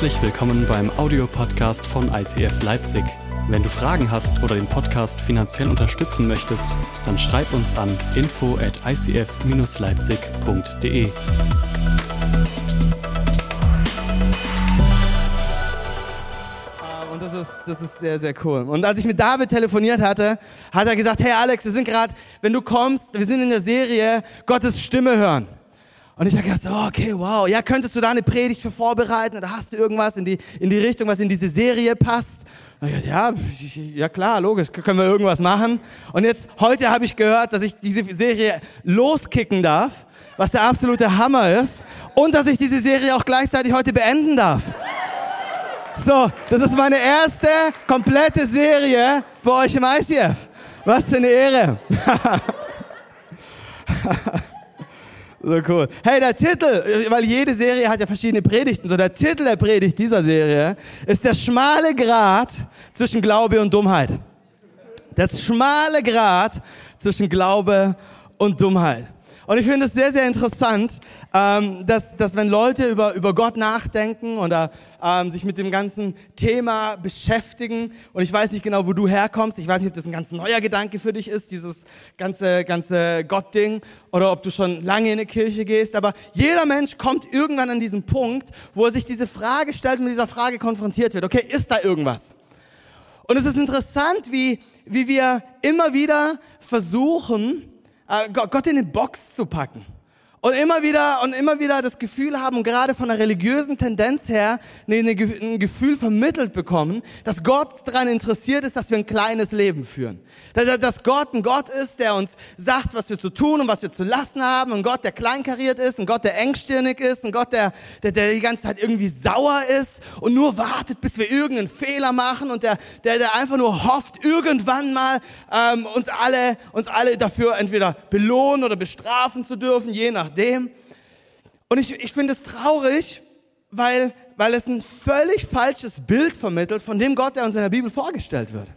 Herzlich willkommen beim Audiopodcast von ICF Leipzig. Wenn du Fragen hast oder den Podcast finanziell unterstützen möchtest, dann schreib uns an info at icf-leipzig.de. Und das ist, das ist sehr, sehr cool. Und als ich mit David telefoniert hatte, hat er gesagt, hey Alex, wir sind gerade, wenn du kommst, wir sind in der Serie Gottes Stimme hören. Und ich habe gedacht, oh, okay, wow, ja, könntest du da eine Predigt für vorbereiten oder hast du irgendwas in die, in die Richtung, was in diese Serie passt? Ich, ja, ja klar, logisch, können wir irgendwas machen. Und jetzt, heute habe ich gehört, dass ich diese Serie loskicken darf, was der absolute Hammer ist. Und dass ich diese Serie auch gleichzeitig heute beenden darf. So, das ist meine erste komplette Serie bei euch im ICF. Was für eine Ehre. So cool. Hey, der Titel, weil jede Serie hat ja verschiedene Predigten, so der Titel der Predigt dieser Serie ist der schmale Grat zwischen Glaube und Dummheit. Das schmale Grat zwischen Glaube und Dummheit. Und ich finde es sehr, sehr interessant, ähm, dass, dass wenn Leute über, über Gott nachdenken oder ähm, sich mit dem ganzen Thema beschäftigen, und ich weiß nicht genau, wo du herkommst, ich weiß nicht, ob das ein ganz neuer Gedanke für dich ist, dieses ganze, ganze Gott-Ding, oder ob du schon lange in eine Kirche gehst, aber jeder Mensch kommt irgendwann an diesen Punkt, wo er sich diese Frage stellt und mit dieser Frage konfrontiert wird. Okay, ist da irgendwas? Und es ist interessant, wie, wie wir immer wieder versuchen, Gott in eine Box zu packen. Und immer wieder, und immer wieder das Gefühl haben, gerade von der religiösen Tendenz her, ein Gefühl vermittelt bekommen, dass Gott daran interessiert ist, dass wir ein kleines Leben führen. Dass Gott ein Gott ist, der uns sagt, was wir zu tun und was wir zu lassen haben. Ein Gott, der kleinkariert ist, ein Gott, der engstirnig ist, ein Gott, der, der, der die ganze Zeit irgendwie sauer ist und nur wartet, bis wir irgendeinen Fehler machen und der, der, der einfach nur hofft, irgendwann mal ähm, uns alle, uns alle dafür entweder belohnen oder bestrafen zu dürfen, je nach nachdem. Und ich, ich finde es traurig, weil, weil es ein völlig falsches Bild vermittelt von dem Gott, der uns in der Bibel vorgestellt wird.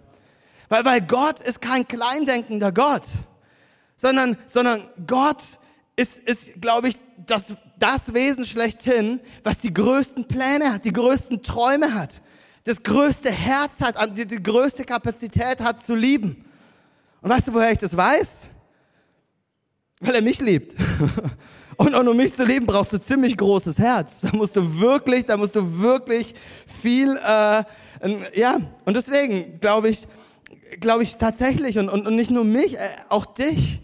Weil, weil Gott ist kein kleindenkender Gott, sondern, sondern Gott ist, ist glaube ich, das, das Wesen schlechthin, was die größten Pläne hat, die größten Träume hat, das größte Herz hat, die, die größte Kapazität hat zu lieben. Und weißt du, woher ich das weiß? Weil er mich liebt. Und, um mich zu lieben, brauchst du ziemlich großes Herz. Da musst du wirklich, da musst du wirklich viel, äh, ja. Und deswegen glaube ich, glaube ich tatsächlich und, und, und nicht nur mich, äh, auch dich.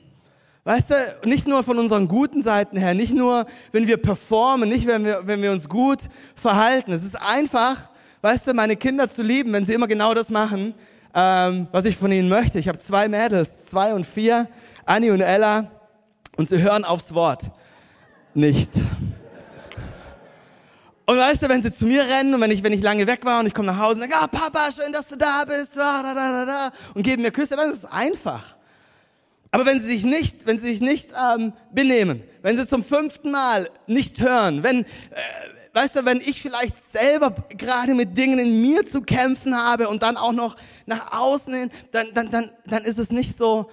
Weißt du, nicht nur von unseren guten Seiten her, nicht nur, wenn wir performen, nicht wenn wir, wenn wir uns gut verhalten. Es ist einfach, weißt du, meine Kinder zu lieben, wenn sie immer genau das machen, ähm, was ich von ihnen möchte. Ich habe zwei Mädels, zwei und vier, Annie und Ella. Und sie hören aufs Wort. Nicht. Und weißt du, wenn sie zu mir rennen und wenn ich, wenn ich lange weg war und ich komme nach Hause und sage, ah, Papa, schön, dass du da bist, da, da, da, da, und geben mir Küsse, dann ist es einfach. Aber wenn sie sich nicht, wenn sie sich nicht ähm, benehmen, wenn sie zum fünften Mal nicht hören, wenn, äh, weißt du, wenn ich vielleicht selber gerade mit Dingen in mir zu kämpfen habe und dann auch noch nach außen hin, dann, dann, dann, dann ist es nicht so,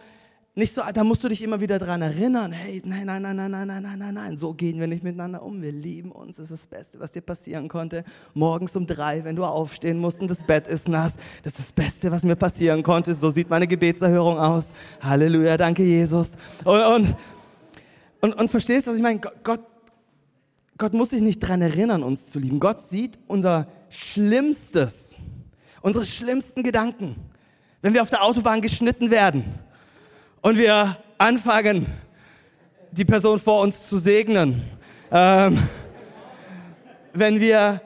nicht so, da musst du dich immer wieder dran erinnern, hey, nein, nein, nein, nein, nein, nein, nein, nein, nein, so gehen wir nicht miteinander um. Wir lieben uns, das ist das Beste, was dir passieren konnte. Morgens um drei, wenn du aufstehen musst und das Bett ist nass, das ist das Beste, was mir passieren konnte. So sieht meine Gebetserhörung aus. Halleluja, danke Jesus. Und, und, und, und verstehst du, was ich meine? Gott, Gott muss sich nicht dran erinnern, uns zu lieben. Gott sieht unser Schlimmstes, unsere schlimmsten Gedanken. Wenn wir auf der Autobahn geschnitten werden, und wir anfangen, die Person vor uns zu segnen. Ähm, wenn wir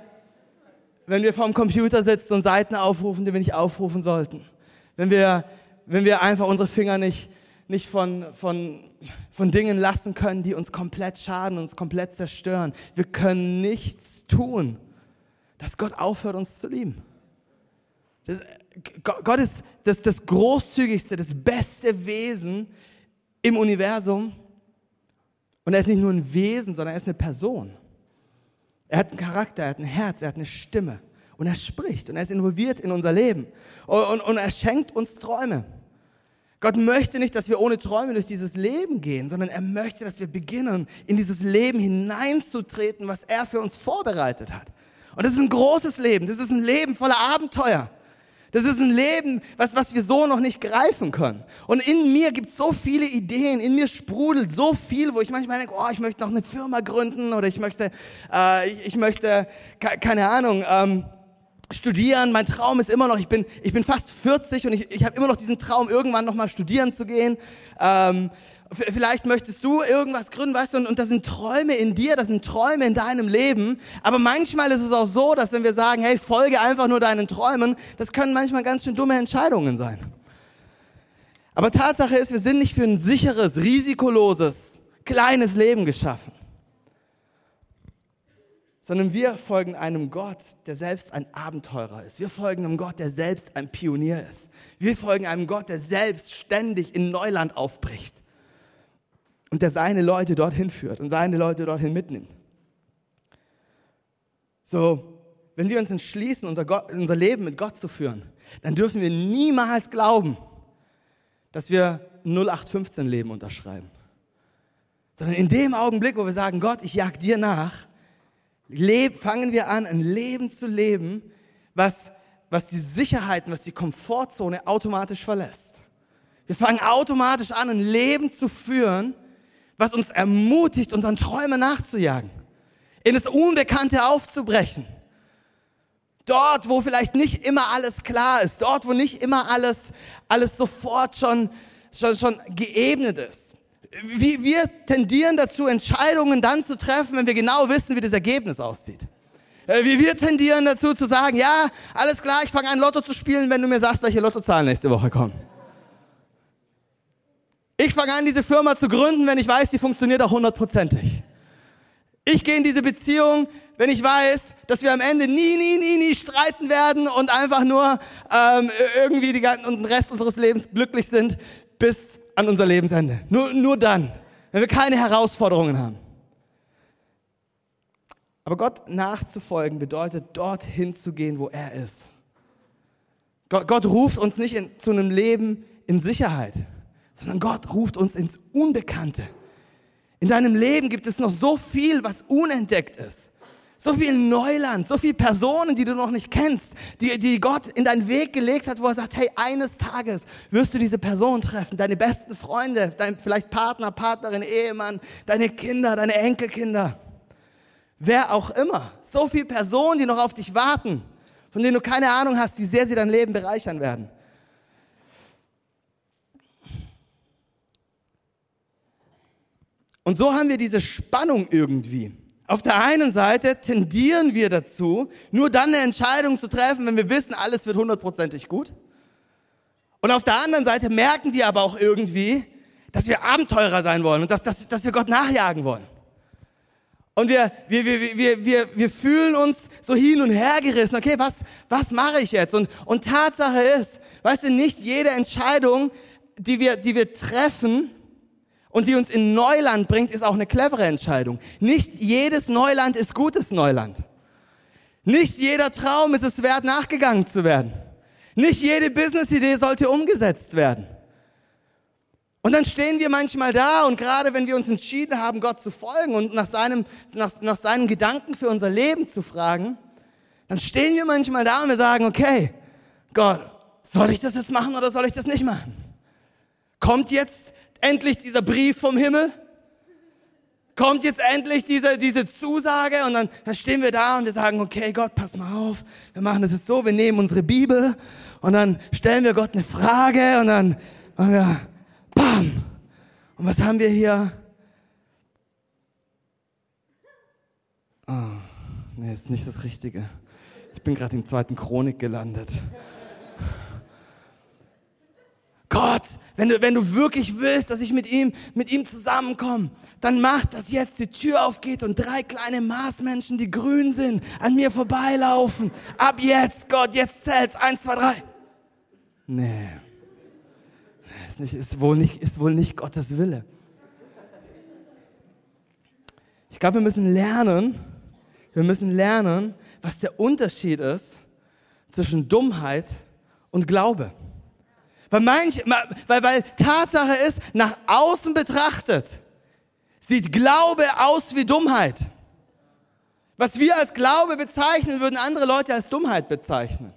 wenn wir vorm Computer sitzen und Seiten aufrufen, die wir nicht aufrufen sollten. Wenn wir, wenn wir einfach unsere Finger nicht, nicht von, von, von Dingen lassen können, die uns komplett schaden, uns komplett zerstören. Wir können nichts tun, dass Gott aufhört, uns zu lieben. Das, Gott ist das, das großzügigste, das beste Wesen im Universum. Und er ist nicht nur ein Wesen, sondern er ist eine Person. Er hat einen Charakter, er hat ein Herz, er hat eine Stimme. Und er spricht und er ist involviert in unser Leben. Und, und, und er schenkt uns Träume. Gott möchte nicht, dass wir ohne Träume durch dieses Leben gehen, sondern er möchte, dass wir beginnen, in dieses Leben hineinzutreten, was er für uns vorbereitet hat. Und das ist ein großes Leben. Das ist ein Leben voller Abenteuer. Das ist ein Leben, was, was wir so noch nicht greifen können. Und in mir gibt es so viele Ideen, in mir sprudelt so viel, wo ich manchmal denke, oh, ich möchte noch eine Firma gründen oder ich möchte, äh, ich, ich möchte, keine Ahnung, ähm, studieren. Mein Traum ist immer noch, ich bin, ich bin fast 40 und ich, ich habe immer noch diesen Traum, irgendwann nochmal studieren zu gehen. Ähm, Vielleicht möchtest du irgendwas gründen, weißt du, und, und das sind Träume in dir, das sind Träume in deinem Leben. Aber manchmal ist es auch so, dass wenn wir sagen, hey, folge einfach nur deinen Träumen, das können manchmal ganz schön dumme Entscheidungen sein. Aber Tatsache ist, wir sind nicht für ein sicheres, risikoloses, kleines Leben geschaffen, sondern wir folgen einem Gott, der selbst ein Abenteurer ist. Wir folgen einem Gott, der selbst ein Pionier ist. Wir folgen einem Gott, der selbst ständig in Neuland aufbricht und der seine Leute dorthin führt und seine Leute dorthin mitnimmt. So, wenn wir uns entschließen, unser, Gott, unser Leben mit Gott zu führen, dann dürfen wir niemals glauben, dass wir 0815 Leben unterschreiben. Sondern in dem Augenblick, wo wir sagen, Gott, ich jag dir nach, leb, fangen wir an, ein Leben zu leben, was, was die Sicherheiten, was die Komfortzone automatisch verlässt. Wir fangen automatisch an, ein Leben zu führen, was uns ermutigt, unseren Träumen nachzujagen, in das Unbekannte aufzubrechen. Dort, wo vielleicht nicht immer alles klar ist, dort, wo nicht immer alles, alles sofort schon, schon, schon geebnet ist. Wie, wir tendieren dazu, Entscheidungen dann zu treffen, wenn wir genau wissen, wie das Ergebnis aussieht. Äh, wie wir tendieren dazu zu sagen, ja, alles klar, ich fange an Lotto zu spielen, wenn du mir sagst, welche Lottozahlen nächste Woche kommen. Ich fange an, diese Firma zu gründen, wenn ich weiß, die funktioniert auch hundertprozentig. Ich gehe in diese Beziehung, wenn ich weiß, dass wir am Ende nie, nie, nie, nie streiten werden und einfach nur ähm, irgendwie die ganzen, und den Rest unseres Lebens glücklich sind bis an unser Lebensende. Nur, nur dann, wenn wir keine Herausforderungen haben. Aber Gott nachzufolgen bedeutet, dorthin zu gehen, wo er ist. Gott, Gott ruft uns nicht in, zu einem Leben in Sicherheit sondern Gott ruft uns ins Unbekannte. In deinem Leben gibt es noch so viel, was unentdeckt ist. So viel Neuland, so viele Personen, die du noch nicht kennst, die, die Gott in deinen Weg gelegt hat, wo er sagt, hey, eines Tages wirst du diese Person treffen, deine besten Freunde, dein vielleicht Partner, Partnerin, Ehemann, deine Kinder, deine Enkelkinder. Wer auch immer. So viele Personen, die noch auf dich warten, von denen du keine Ahnung hast, wie sehr sie dein Leben bereichern werden. Und so haben wir diese Spannung irgendwie. Auf der einen Seite tendieren wir dazu, nur dann eine Entscheidung zu treffen, wenn wir wissen, alles wird hundertprozentig gut. Und auf der anderen Seite merken wir aber auch irgendwie, dass wir Abenteurer sein wollen und dass, dass, dass wir Gott nachjagen wollen. Und wir, wir, wir, wir, wir, wir fühlen uns so hin und her gerissen. Okay, was, was mache ich jetzt? Und, und Tatsache ist, weißt du, nicht jede Entscheidung, die wir, die wir treffen, und die uns in Neuland bringt, ist auch eine clevere Entscheidung. Nicht jedes Neuland ist gutes Neuland. Nicht jeder Traum ist es wert, nachgegangen zu werden. Nicht jede Business-Idee sollte umgesetzt werden. Und dann stehen wir manchmal da und gerade wenn wir uns entschieden haben, Gott zu folgen und nach, seinem, nach, nach seinen Gedanken für unser Leben zu fragen, dann stehen wir manchmal da und wir sagen, okay, Gott, soll ich das jetzt machen oder soll ich das nicht machen? Kommt jetzt endlich dieser Brief vom Himmel? Kommt jetzt endlich diese, diese Zusage und dann, dann stehen wir da und wir sagen, okay Gott, pass mal auf, wir machen das jetzt so, wir nehmen unsere Bibel und dann stellen wir Gott eine Frage und dann machen wir, bam. Und was haben wir hier? Oh, nee, ist nicht das Richtige. Ich bin gerade im zweiten Chronik gelandet. Gott, wenn du, wenn du wirklich willst, dass ich mit ihm, mit ihm zusammenkomme, dann mach, dass jetzt die Tür aufgeht und drei kleine Marsmenschen, die grün sind, an mir vorbeilaufen. Ab jetzt, Gott, jetzt zählt's. Eins, zwei, drei. Nee. Ist, nicht, ist, wohl nicht, ist wohl nicht Gottes Wille. Ich glaube, wir müssen lernen, wir müssen lernen, was der Unterschied ist zwischen Dummheit und Glaube. Weil, manch, weil, weil Tatsache ist, nach außen betrachtet, sieht Glaube aus wie Dummheit. Was wir als Glaube bezeichnen, würden andere Leute als Dummheit bezeichnen.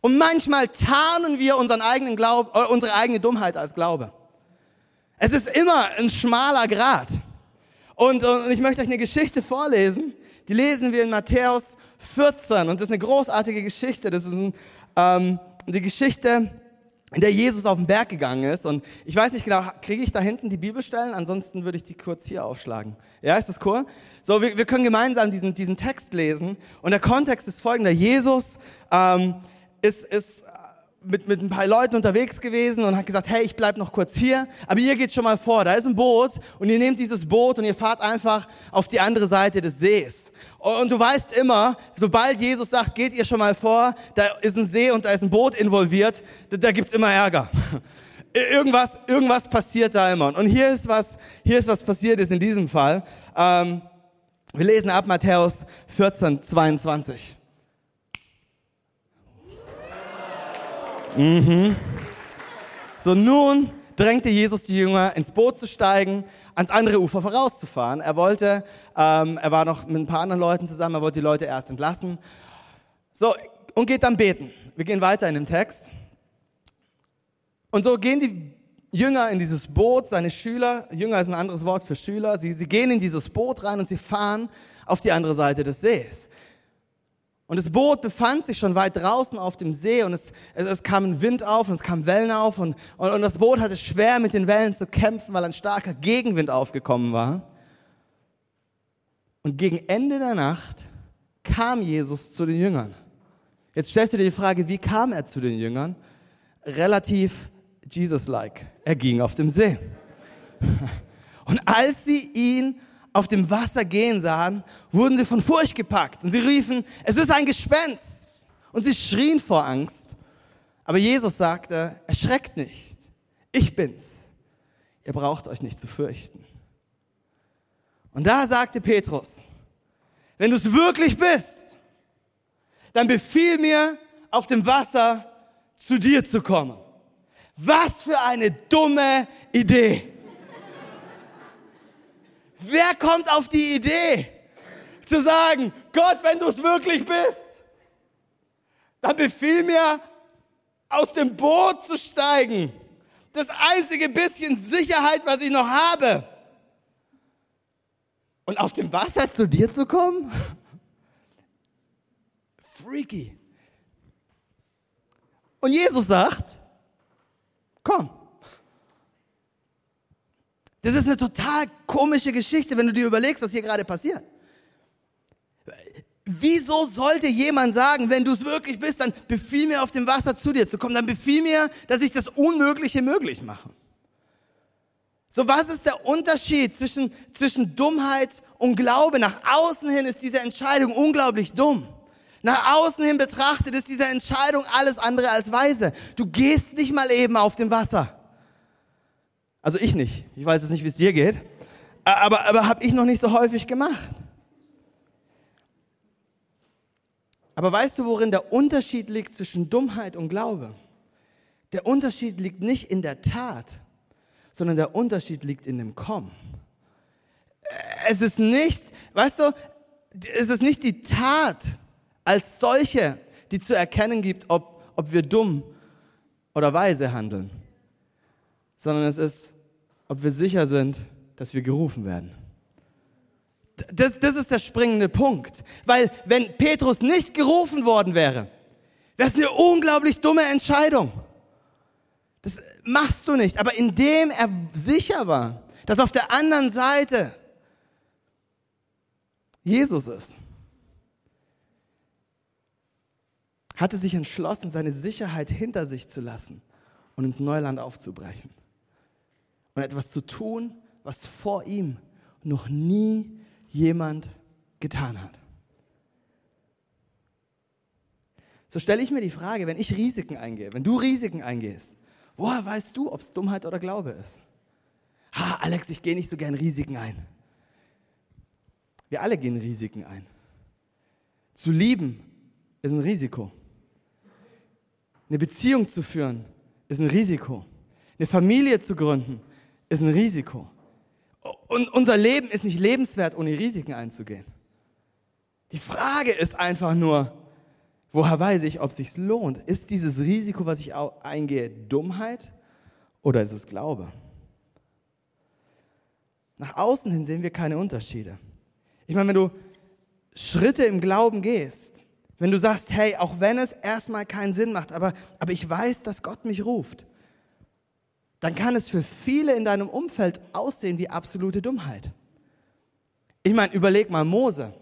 Und manchmal tarnen wir unseren eigenen Glaub, äh, unsere eigene Dummheit als Glaube. Es ist immer ein schmaler Grat. Und, und ich möchte euch eine Geschichte vorlesen. Die lesen wir in Matthäus 14. Und das ist eine großartige Geschichte. Das ist ein, ähm, die Geschichte, in der Jesus auf den Berg gegangen ist. Und ich weiß nicht genau, kriege ich da hinten die Bibelstellen? Ansonsten würde ich die kurz hier aufschlagen. Ja, ist das cool? So, wir, wir können gemeinsam diesen, diesen Text lesen. Und der Kontext ist folgender. Jesus ähm, ist, ist mit, mit ein paar Leuten unterwegs gewesen und hat gesagt, hey, ich bleib noch kurz hier, aber ihr geht schon mal vor, da ist ein Boot und ihr nehmt dieses Boot und ihr fahrt einfach auf die andere Seite des Sees. Und du weißt immer, sobald Jesus sagt, geht ihr schon mal vor, da ist ein See und da ist ein Boot involviert, da, da gibt's immer Ärger. Irgendwas, irgendwas passiert da immer. Und hier ist was, hier ist was passiert ist in diesem Fall. Ähm, wir lesen ab Matthäus 14, 22. Mhm. So nun drängte Jesus die Jünger, ins Boot zu steigen, ans andere Ufer vorauszufahren. Er wollte, ähm, er war noch mit ein paar anderen Leuten zusammen, er wollte die Leute erst entlassen. So, und geht dann beten. Wir gehen weiter in den Text. Und so gehen die Jünger in dieses Boot, seine Schüler, Jünger ist ein anderes Wort für Schüler, sie, sie gehen in dieses Boot rein und sie fahren auf die andere Seite des Sees. Und das Boot befand sich schon weit draußen auf dem See und es, es, es kam ein Wind auf und es kamen Wellen auf und, und, und das Boot hatte schwer mit den Wellen zu kämpfen, weil ein starker Gegenwind aufgekommen war. Und gegen Ende der Nacht kam Jesus zu den Jüngern. Jetzt stellst du dir die Frage, wie kam er zu den Jüngern? Relativ Jesus-like. Er ging auf dem See. Und als sie ihn auf dem Wasser gehen sahen, wurden sie von Furcht gepackt und sie riefen, es ist ein Gespenst. Und sie schrien vor Angst. Aber Jesus sagte, erschreckt nicht, ich bin's. Ihr braucht euch nicht zu fürchten. Und da sagte Petrus, wenn du es wirklich bist, dann befiehl mir, auf dem Wasser zu dir zu kommen. Was für eine dumme Idee. Wer kommt auf die Idee zu sagen, Gott, wenn du es wirklich bist, dann befiehl mir, aus dem Boot zu steigen. Das einzige bisschen Sicherheit, was ich noch habe. Und auf dem Wasser zu dir zu kommen? Freaky. Und Jesus sagt, komm. Das ist eine total komische Geschichte, wenn du dir überlegst, was hier gerade passiert. Wieso sollte jemand sagen, wenn du es wirklich bist, dann befiehl mir auf dem Wasser zu dir zu kommen, dann befiehl mir, dass ich das Unmögliche möglich mache. So, was ist der Unterschied zwischen, zwischen Dummheit und Glaube? Nach außen hin ist diese Entscheidung unglaublich dumm. Nach außen hin betrachtet ist diese Entscheidung alles andere als weise. Du gehst nicht mal eben auf dem Wasser. Also ich nicht. Ich weiß jetzt nicht, wie es dir geht. Aber, aber habe ich noch nicht so häufig gemacht. Aber weißt du, worin der Unterschied liegt zwischen Dummheit und Glaube? Der Unterschied liegt nicht in der Tat, sondern der Unterschied liegt in dem Kommen. Es ist nicht, weißt du, es ist nicht die Tat als solche, die zu erkennen gibt, ob, ob wir dumm oder weise handeln sondern es ist, ob wir sicher sind, dass wir gerufen werden. Das, das ist der springende Punkt. Weil wenn Petrus nicht gerufen worden wäre, wäre es eine unglaublich dumme Entscheidung. Das machst du nicht. Aber indem er sicher war, dass auf der anderen Seite Jesus ist, hatte sich entschlossen, seine Sicherheit hinter sich zu lassen und ins Neuland aufzubrechen und etwas zu tun, was vor ihm noch nie jemand getan hat. So stelle ich mir die Frage, wenn ich Risiken eingehe, wenn du Risiken eingehst, woher weißt du, ob es Dummheit oder Glaube ist? Ha, Alex, ich gehe nicht so gern Risiken ein. Wir alle gehen Risiken ein. Zu lieben ist ein Risiko. Eine Beziehung zu führen ist ein Risiko. Eine Familie zu gründen ist ein Risiko. Und unser Leben ist nicht lebenswert, ohne Risiken einzugehen. Die Frage ist einfach nur, woher weiß ich, ob es sich lohnt? Ist dieses Risiko, was ich eingehe, Dummheit oder ist es Glaube? Nach außen hin sehen wir keine Unterschiede. Ich meine, wenn du Schritte im Glauben gehst, wenn du sagst, hey, auch wenn es erstmal keinen Sinn macht, aber, aber ich weiß, dass Gott mich ruft, dann kann es für viele in deinem Umfeld aussehen wie absolute Dummheit. Ich meine, überleg mal Mose.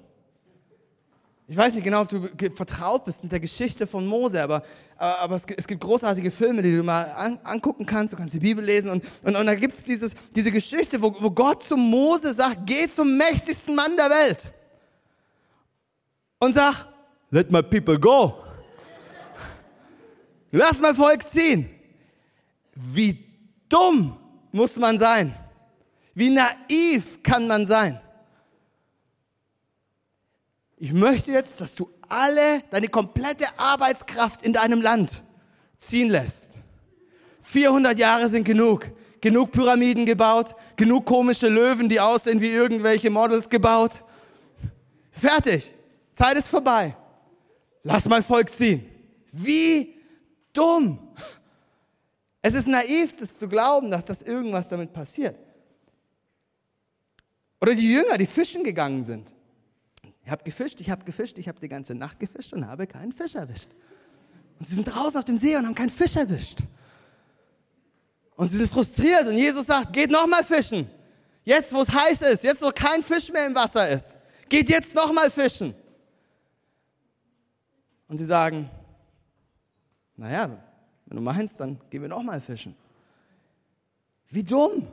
Ich weiß nicht genau, ob du vertraut bist mit der Geschichte von Mose, aber, aber es, gibt großartige Filme, die du mal an, angucken kannst. Du kannst die Bibel lesen und, und, und da gibt es diese Geschichte, wo, wo Gott zum Mose sagt, geh zum mächtigsten Mann der Welt und sag, let my people go. Lass mein Volk ziehen. Wie dumm muss man sein? Wie naiv kann man sein? ich möchte jetzt, dass du alle, deine komplette Arbeitskraft in deinem Land ziehen lässt. 400 Jahre sind genug. Genug Pyramiden gebaut, genug komische Löwen, die aussehen wie irgendwelche Models gebaut. Fertig. Zeit ist vorbei. Lass mein Volk ziehen. Wie dumm. Es ist naiv, das zu glauben, dass das irgendwas damit passiert. Oder die Jünger, die fischen gegangen sind. Ich habe gefischt, ich habe gefischt, ich habe die ganze Nacht gefischt und habe keinen Fisch erwischt. Und sie sind draußen auf dem See und haben keinen Fisch erwischt. Und sie sind frustriert und Jesus sagt, geht nochmal fischen. Jetzt, wo es heiß ist, jetzt, wo kein Fisch mehr im Wasser ist. Geht jetzt nochmal fischen. Und sie sagen, naja, wenn du meinst, dann gehen wir nochmal fischen. Wie dumm.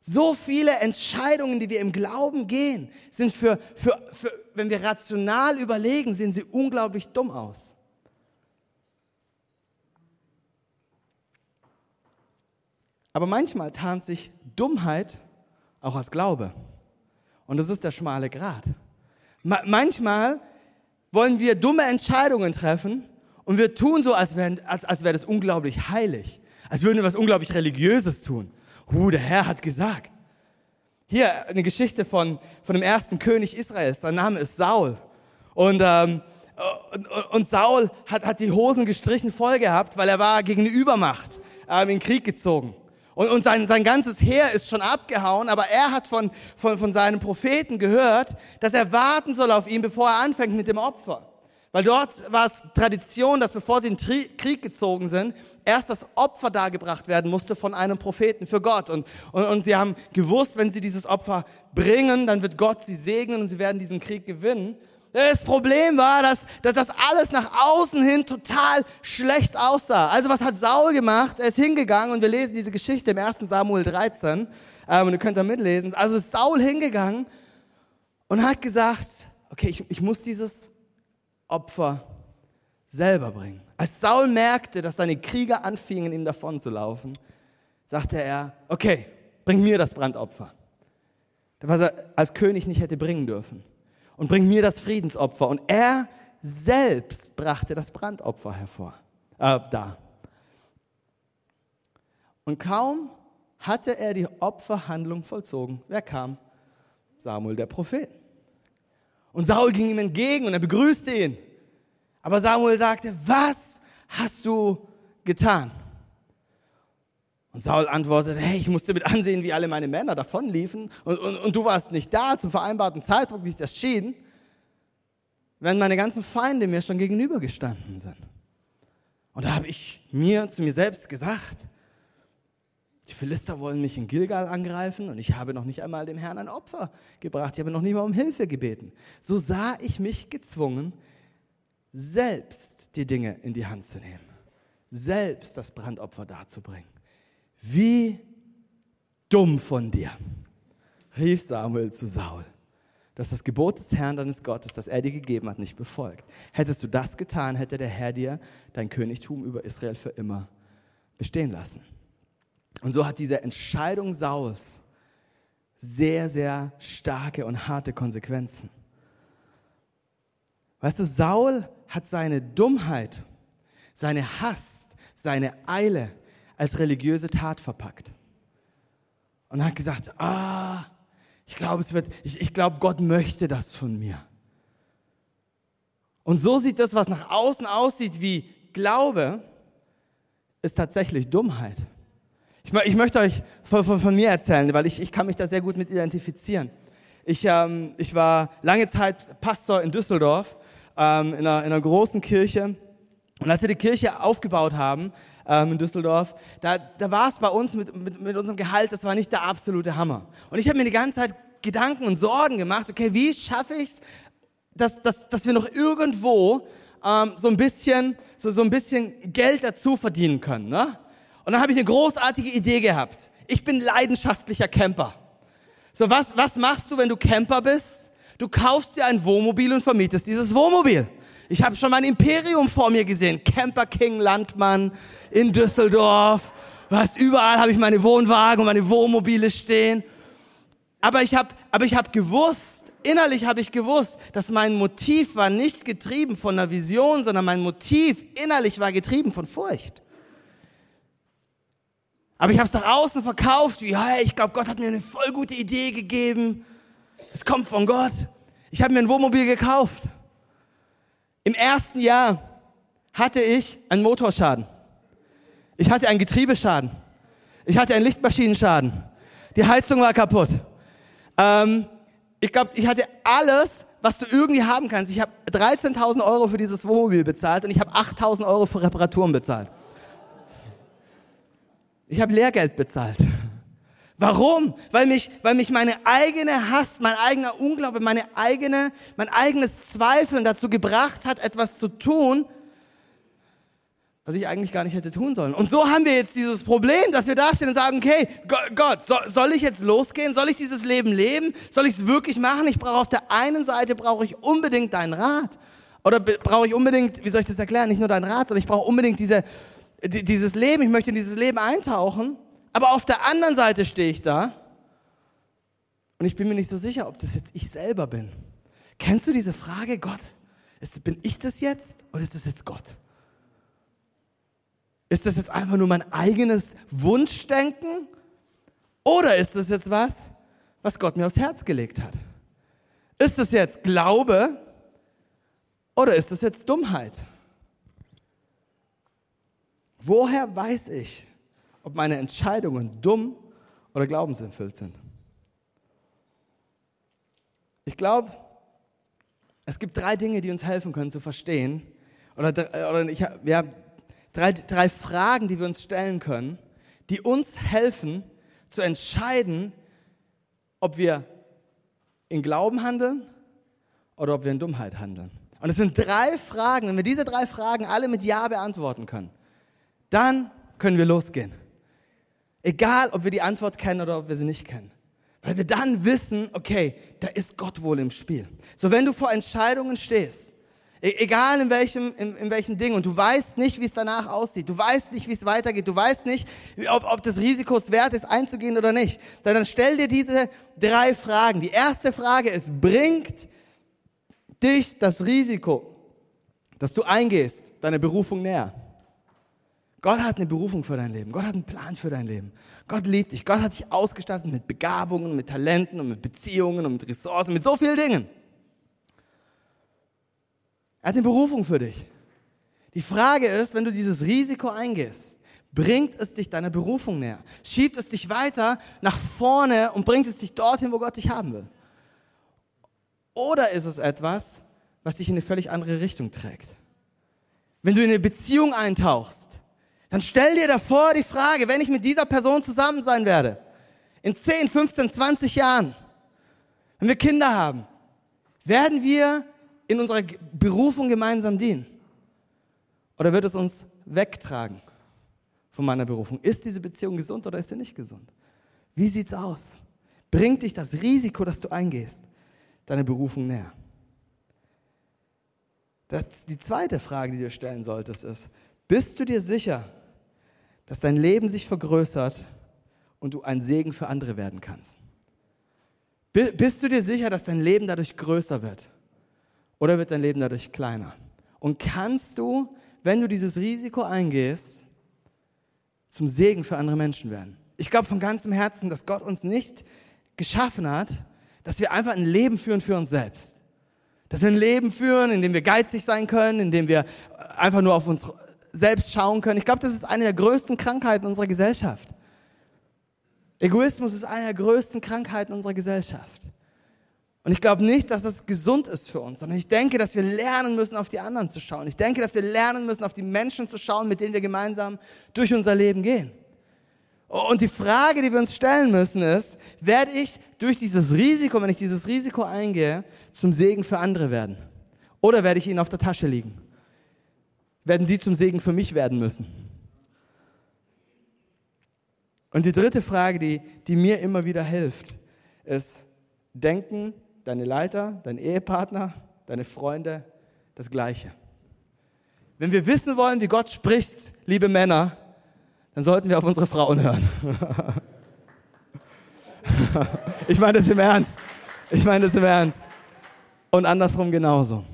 So viele Entscheidungen, die wir im Glauben gehen, sind für, für, für, wenn wir rational überlegen, sehen sie unglaublich dumm aus. Aber manchmal tarnt sich Dummheit auch als Glaube. Und das ist der schmale Grat. Ma manchmal wollen wir dumme Entscheidungen treffen und wir tun so, als wäre als, als wär das unglaublich heilig. Als würden wir was unglaublich Religiöses tun. Huh, der Herr hat gesagt. Hier eine Geschichte von, von dem ersten König Israels. Sein Name ist Saul. Und, ähm, und, und Saul hat, hat die Hosen gestrichen voll gehabt, weil er war gegen eine Übermacht ähm, in Krieg gezogen. Und, und sein, sein ganzes Heer ist schon abgehauen, aber er hat von, von, von seinen Propheten gehört, dass er warten soll auf ihn, bevor er anfängt mit dem Opfer. Weil dort war es Tradition, dass bevor sie in Krieg gezogen sind, erst das Opfer dargebracht werden musste von einem Propheten für Gott. Und, und, und sie haben gewusst, wenn sie dieses Opfer bringen, dann wird Gott sie segnen und sie werden diesen Krieg gewinnen. Das Problem war, dass, dass das alles nach außen hin total schlecht aussah. Also was hat Saul gemacht? Er ist hingegangen und wir lesen diese Geschichte im 1. Samuel 13 ähm, und ihr könnt da mitlesen. Also ist Saul hingegangen und hat gesagt, okay, ich, ich muss dieses Opfer selber bringen. Als Saul merkte, dass seine Krieger anfingen, ihm davon zu laufen, sagte er, okay, bring mir das Brandopfer. Was er als König nicht hätte bringen dürfen. Und bring mir das Friedensopfer. Und er selbst brachte das Brandopfer hervor, äh, da. Und kaum hatte er die Opferhandlung vollzogen. Wer kam? Samuel der Prophet. Und Saul ging ihm entgegen und er begrüßte ihn. Aber Samuel sagte, was hast du getan? Und Saul antwortete, hey, ich musste mit ansehen, wie alle meine Männer davonliefen und, und, und du warst nicht da zum vereinbarten Zeitpunkt, nicht erschienen, während meine ganzen Feinde mir schon gegenübergestanden sind. Und da habe ich mir zu mir selbst gesagt, die Philister wollen mich in Gilgal angreifen und ich habe noch nicht einmal dem Herrn ein Opfer gebracht. Ich habe noch nicht mal um Hilfe gebeten. So sah ich mich gezwungen, selbst die Dinge in die Hand zu nehmen. Selbst das Brandopfer darzubringen. Wie dumm von dir, rief Samuel zu Saul, dass das Gebot des Herrn deines Gottes, das er dir gegeben hat, nicht befolgt. Hättest du das getan, hätte der Herr dir dein Königtum über Israel für immer bestehen lassen. Und so hat diese Entscheidung Sauls sehr, sehr starke und harte Konsequenzen. Weißt du, Saul hat seine Dummheit, seine Hass, seine Eile als religiöse Tat verpackt. Und hat gesagt, ah, ich glaube, es wird, ich, ich glaube, Gott möchte das von mir. Und so sieht das, was nach außen aussieht wie Glaube, ist tatsächlich Dummheit. Ich, ich möchte euch von, von, von, mir erzählen, weil ich, ich kann mich da sehr gut mit identifizieren. Ich, ähm, ich war lange Zeit Pastor in Düsseldorf, ähm, in, einer, in einer großen Kirche. Und als wir die Kirche aufgebaut haben ähm, in Düsseldorf, da, da war es bei uns mit, mit, mit unserem Gehalt, das war nicht der absolute Hammer. Und ich habe mir die ganze Zeit Gedanken und Sorgen gemacht, okay, wie schaffe ich es, dass, dass, dass wir noch irgendwo ähm, so, ein bisschen, so, so ein bisschen Geld dazu verdienen können. Ne? Und dann habe ich eine großartige Idee gehabt. Ich bin leidenschaftlicher Camper. So, was, was machst du, wenn du Camper bist? Du kaufst dir ein Wohnmobil und vermietest dieses Wohnmobil. Ich habe schon mein Imperium vor mir gesehen. Camper King Landmann in Düsseldorf. Hast überall habe ich meine Wohnwagen und meine Wohnmobile stehen. Aber ich habe aber ich habe gewusst, innerlich habe ich gewusst, dass mein Motiv war nicht getrieben von einer Vision, sondern mein Motiv innerlich war getrieben von Furcht. Aber ich habe es nach außen verkauft, wie, hey, ich glaube, Gott hat mir eine voll gute Idee gegeben. Es kommt von Gott. Ich habe mir ein Wohnmobil gekauft. Im ersten Jahr hatte ich einen Motorschaden. Ich hatte einen Getriebeschaden. Ich hatte einen Lichtmaschinenschaden. Die Heizung war kaputt. Ähm, ich glaube, ich hatte alles, was du irgendwie haben kannst. Ich habe 13.000 Euro für dieses Wohnmobil bezahlt und ich habe 8.000 Euro für Reparaturen bezahlt. Ich habe Lehrgeld bezahlt. Warum? Weil mich, weil mich meine eigene Hass, mein eigener Unglaube, meine eigene, mein eigenes Zweifeln dazu gebracht hat, etwas zu tun, was ich eigentlich gar nicht hätte tun sollen. Und so haben wir jetzt dieses Problem, dass wir dastehen und sagen, okay, Gott, soll ich jetzt losgehen? Soll ich dieses Leben leben? Soll ich es wirklich machen? Ich brauche auf der einen Seite brauche ich unbedingt deinen Rat. Oder brauche ich unbedingt, wie soll ich das erklären? Nicht nur deinen Rat, sondern ich brauche unbedingt diese, dieses Leben, ich möchte in dieses Leben eintauchen, aber auf der anderen Seite stehe ich da und ich bin mir nicht so sicher, ob das jetzt ich selber bin. Kennst du diese Frage, Gott, bin ich das jetzt oder ist das jetzt Gott? Ist das jetzt einfach nur mein eigenes Wunschdenken oder ist das jetzt was, was Gott mir aufs Herz gelegt hat? Ist das jetzt Glaube oder ist das jetzt Dummheit? Woher weiß ich, ob meine Entscheidungen dumm oder glaubenserfüllt sind? Ich glaube, es gibt drei Dinge, die uns helfen können zu verstehen. Oder, oder ich, ja, drei, drei Fragen, die wir uns stellen können, die uns helfen zu entscheiden, ob wir in Glauben handeln oder ob wir in Dummheit handeln. Und es sind drei Fragen, wenn wir diese drei Fragen alle mit Ja beantworten können, dann können wir losgehen. Egal, ob wir die Antwort kennen oder ob wir sie nicht kennen. Weil wir dann wissen, okay, da ist Gott wohl im Spiel. So, wenn du vor Entscheidungen stehst, e-, egal in welchem, in, in welchem Ding, und du weißt nicht, wie es danach aussieht, du weißt nicht, wie es weitergeht, du weißt nicht, ob, ob das Risiko es wert ist, einzugehen oder nicht, dann stell dir diese drei Fragen. Die erste Frage ist, bringt dich das Risiko, dass du eingehst, deine Berufung näher? Gott hat eine Berufung für dein Leben. Gott hat einen Plan für dein Leben. Gott liebt dich. Gott hat dich ausgestattet mit Begabungen, mit Talenten und mit Beziehungen und mit Ressourcen, mit so vielen Dingen. Er hat eine Berufung für dich. Die Frage ist, wenn du dieses Risiko eingehst, bringt es dich deiner Berufung näher? Schiebt es dich weiter nach vorne und bringt es dich dorthin, wo Gott dich haben will? Oder ist es etwas, was dich in eine völlig andere Richtung trägt? Wenn du in eine Beziehung eintauchst, dann stell dir davor die Frage, wenn ich mit dieser Person zusammen sein werde, in 10, 15, 20 Jahren, wenn wir Kinder haben, werden wir in unserer Berufung gemeinsam dienen? Oder wird es uns wegtragen von meiner Berufung? Ist diese Beziehung gesund oder ist sie nicht gesund? Wie sieht's aus? Bringt dich das Risiko, das du eingehst, deine Berufung näher? Das, die zweite Frage, die du stellen solltest, ist, bist du dir sicher, dass dein Leben sich vergrößert und du ein Segen für andere werden kannst? Bist du dir sicher, dass dein Leben dadurch größer wird? Oder wird dein Leben dadurch kleiner? Und kannst du, wenn du dieses Risiko eingehst, zum Segen für andere Menschen werden? Ich glaube von ganzem Herzen, dass Gott uns nicht geschaffen hat, dass wir einfach ein Leben führen für uns selbst. Dass wir ein Leben führen, in dem wir geizig sein können, in dem wir einfach nur auf uns selbst schauen können. Ich glaube, das ist eine der größten Krankheiten unserer Gesellschaft. Egoismus ist eine der größten Krankheiten unserer Gesellschaft. Und ich glaube nicht, dass das gesund ist für uns, sondern ich denke, dass wir lernen müssen, auf die anderen zu schauen. Ich denke, dass wir lernen müssen, auf die Menschen zu schauen, mit denen wir gemeinsam durch unser Leben gehen. Und die Frage, die wir uns stellen müssen, ist, werde ich durch dieses Risiko, wenn ich dieses Risiko eingehe, zum Segen für andere werden? Oder werde ich ihnen auf der Tasche liegen? Werden sie zum Segen für mich werden müssen? Und die dritte Frage, die, die mir immer wieder hilft, ist, denken deine Leiter, dein Ehepartner, deine Freunde das Gleiche? Wenn wir wissen wollen, wie Gott spricht, liebe Männer, dann sollten wir auf unsere Frauen hören. ich meine das im Ernst. Ich meine das im Ernst. Und andersrum genauso.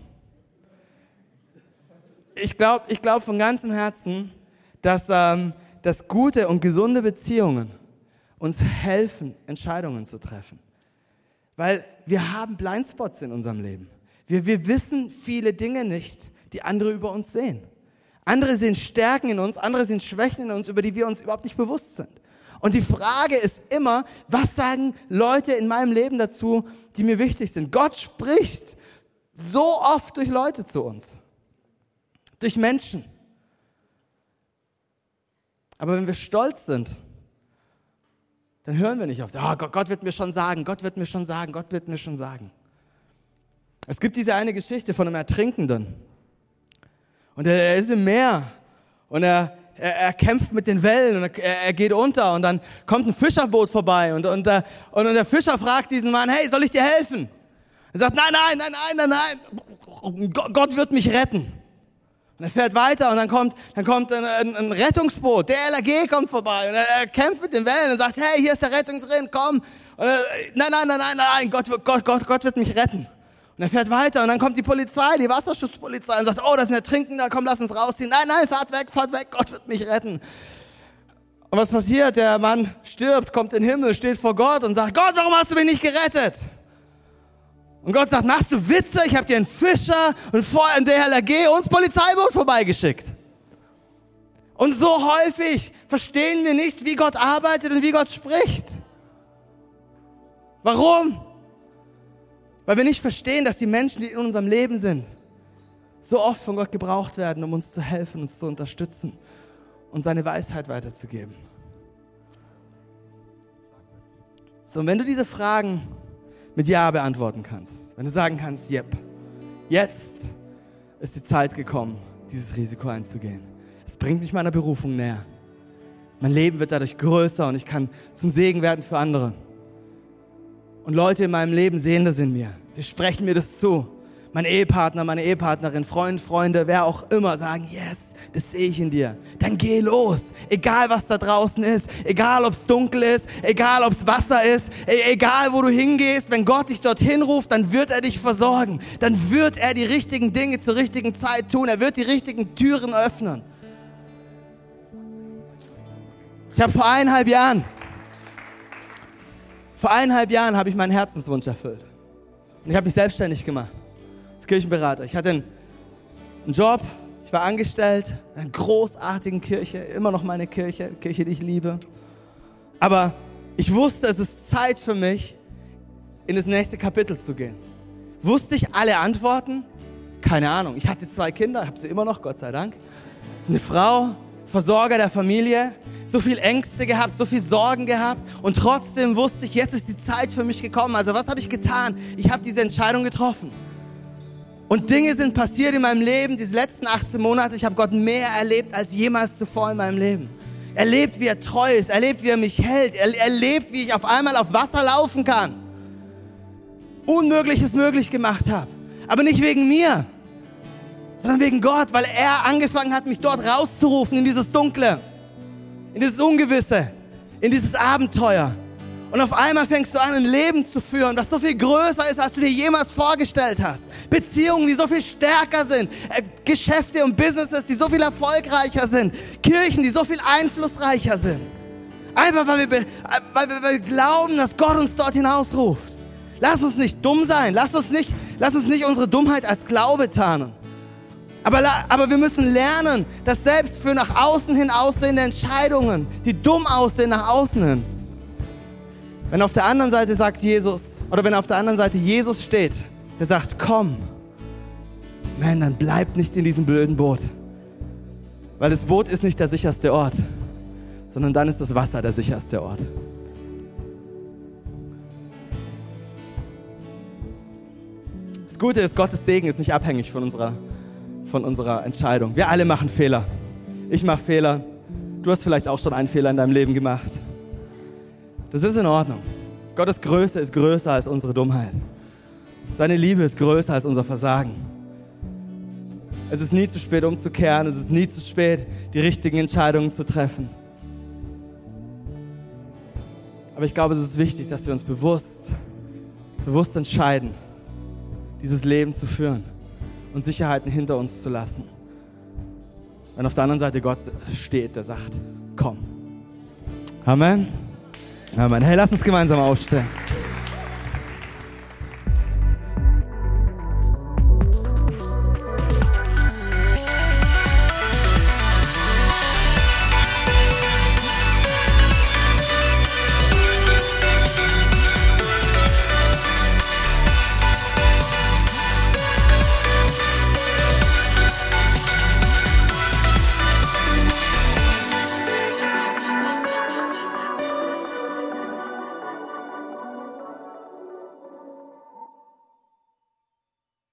Ich glaube ich glaub von ganzem Herzen, dass, ähm, dass gute und gesunde Beziehungen uns helfen, Entscheidungen zu treffen. Weil wir haben Blindspots in unserem Leben. Wir, wir wissen viele Dinge nicht, die andere über uns sehen. Andere sehen Stärken in uns, andere sehen Schwächen in uns, über die wir uns überhaupt nicht bewusst sind. Und die Frage ist immer, was sagen Leute in meinem Leben dazu, die mir wichtig sind? Gott spricht so oft durch Leute zu uns, durch Menschen. Aber wenn wir stolz sind, dann hören wir nicht auf, oh, Gott wird mir schon sagen, Gott wird mir schon sagen, Gott wird mir schon sagen. Es gibt diese eine Geschichte von einem Ertrinkenden. Und er, ist im Meer und er, er, er kämpft mit den Wellen und er, er geht unter und dann kommt ein Fischerboot vorbei und, und, der, und der Fischer fragt diesen Mann, hey, soll ich dir helfen? Er sagt, nein, nein, nein, nein, nein, nein, Gott wird mich retten. Und er fährt weiter und dann kommt, dann kommt ein, ein, ein Rettungsboot, der LAG kommt vorbei und er, er, kämpft mit den Wellen und sagt, hey, hier ist der Rettungsring, komm. Und er, nein, nein, nein, nein, nein, Gott, Gott, Gott, Gott wird mich retten. Und er fährt weiter und dann kommt die Polizei, die Wasserschutzpolizei und sagt, oh, das ist ein Ertrinkender, komm, lass uns rausziehen. Nein, nein, fahrt weg, fahrt weg, Gott wird mich retten. Und was passiert? Der Mann stirbt, kommt in den Himmel, steht vor Gott und sagt, Gott, warum hast du mich nicht gerettet? Und Gott sagt, machst du Witze? Ich habe dir einen Fischer und vorher ein DLRG und Polizeiboot vorbeigeschickt. Und so häufig verstehen wir nicht, wie Gott arbeitet und wie Gott spricht. Warum? Weil wir nicht verstehen, dass die Menschen, die in unserem Leben sind, so oft von Gott gebraucht werden, um uns zu helfen, uns zu unterstützen und seine Weisheit weiterzugeben. So, und wenn du diese Fragen mit Ja beantworten kannst, wenn du sagen kannst, yep, jetzt ist die Zeit gekommen, dieses Risiko einzugehen. Es bringt mich meiner Berufung näher. Mein Leben wird dadurch größer und ich kann zum Segen werden für andere. Und Leute in meinem Leben sehen das in mir. Sie sprechen mir das zu. Mein Ehepartner, meine Ehepartnerin, Freund, Freunde, wer auch immer sagen, yes, das sehe ich in dir. Dann geh los. Egal was da draußen ist, egal ob es dunkel ist, egal ob es Wasser ist, e-, egal wo du hingehst, wenn Gott dich dorthin ruft, dann wird er dich versorgen. Dann wird er die richtigen Dinge zur richtigen Zeit tun. Er wird die richtigen Türen öffnen. Ich habe vor eineinhalb Jahren vor eineinhalb Jahren habe ich meinen Herzenswunsch erfüllt. Und ich habe mich selbstständig gemacht als Kirchenberater. Ich hatte einen, einen Job, ich war angestellt in einer großartigen Kirche, immer noch meine Kirche, Kirche, die ich liebe. Aber ich wusste, es ist Zeit für mich, in das nächste Kapitel zu gehen. Wusste ich alle Antworten? Keine Ahnung. Ich hatte zwei Kinder, habe sie immer noch, Gott sei Dank. Eine Frau, Versorger der Familie, so viel Ängste gehabt, so viel Sorgen gehabt und trotzdem wusste ich, jetzt ist die Zeit für mich gekommen. Also was habe ich getan? Ich habe diese Entscheidung getroffen. Und Dinge sind passiert in meinem Leben, diese letzten 18 Monate. Ich habe Gott mehr erlebt als jemals zuvor in meinem Leben. Erlebt, wie er treu ist, erlebt, wie er mich hält, er erlebt, wie ich auf einmal auf Wasser laufen kann. Unmögliches möglich gemacht habe. Aber nicht wegen mir, sondern wegen Gott, weil er angefangen hat, mich dort rauszurufen in dieses Dunkle, in dieses Ungewisse, in dieses Abenteuer. Und auf einmal fängst du an, ein Leben zu führen, das so viel größer ist, als du dir jemals vorgestellt hast. Beziehungen, die so viel stärker sind. Äh, Geschäfte und Businesses, die so viel erfolgreicher sind. Kirchen, die so viel einflussreicher sind. Einfach weil wir, weil wir, weil wir glauben, dass Gott uns dort hinausruft. Lass uns nicht dumm sein. Lass uns nicht Lass uns nicht unsere Dummheit als Glaube tarnen. Aber, aber wir müssen lernen, dass selbst für nach außen hin aussehende Entscheidungen, die dumm aussehen nach außen hin, wenn auf der anderen Seite sagt Jesus, oder wenn auf der anderen Seite Jesus steht, der sagt, komm, man, dann bleibt nicht in diesem blöden Boot. Weil das Boot ist nicht der sicherste Ort, sondern dann ist das Wasser der sicherste Ort. Das Gute ist, Gottes Segen ist nicht abhängig von unserer von unserer Entscheidung. Wir alle machen Fehler. Ich mache Fehler. Du hast vielleicht auch schon einen Fehler in deinem Leben gemacht. Das ist in Ordnung. Gottes Größe ist größer als unsere Dummheit. Seine Liebe ist größer als unser Versagen. Es ist nie zu spät umzukehren. Es ist nie zu spät, die richtigen Entscheidungen zu treffen. Aber ich glaube, es ist wichtig, dass wir uns bewusst, bewusst entscheiden, dieses Leben zu führen und Sicherheiten hinter uns zu lassen. Wenn auf der anderen Seite Gott steht, der sagt, komm. Amen. Amen. Hey, lass uns gemeinsam aufstehen.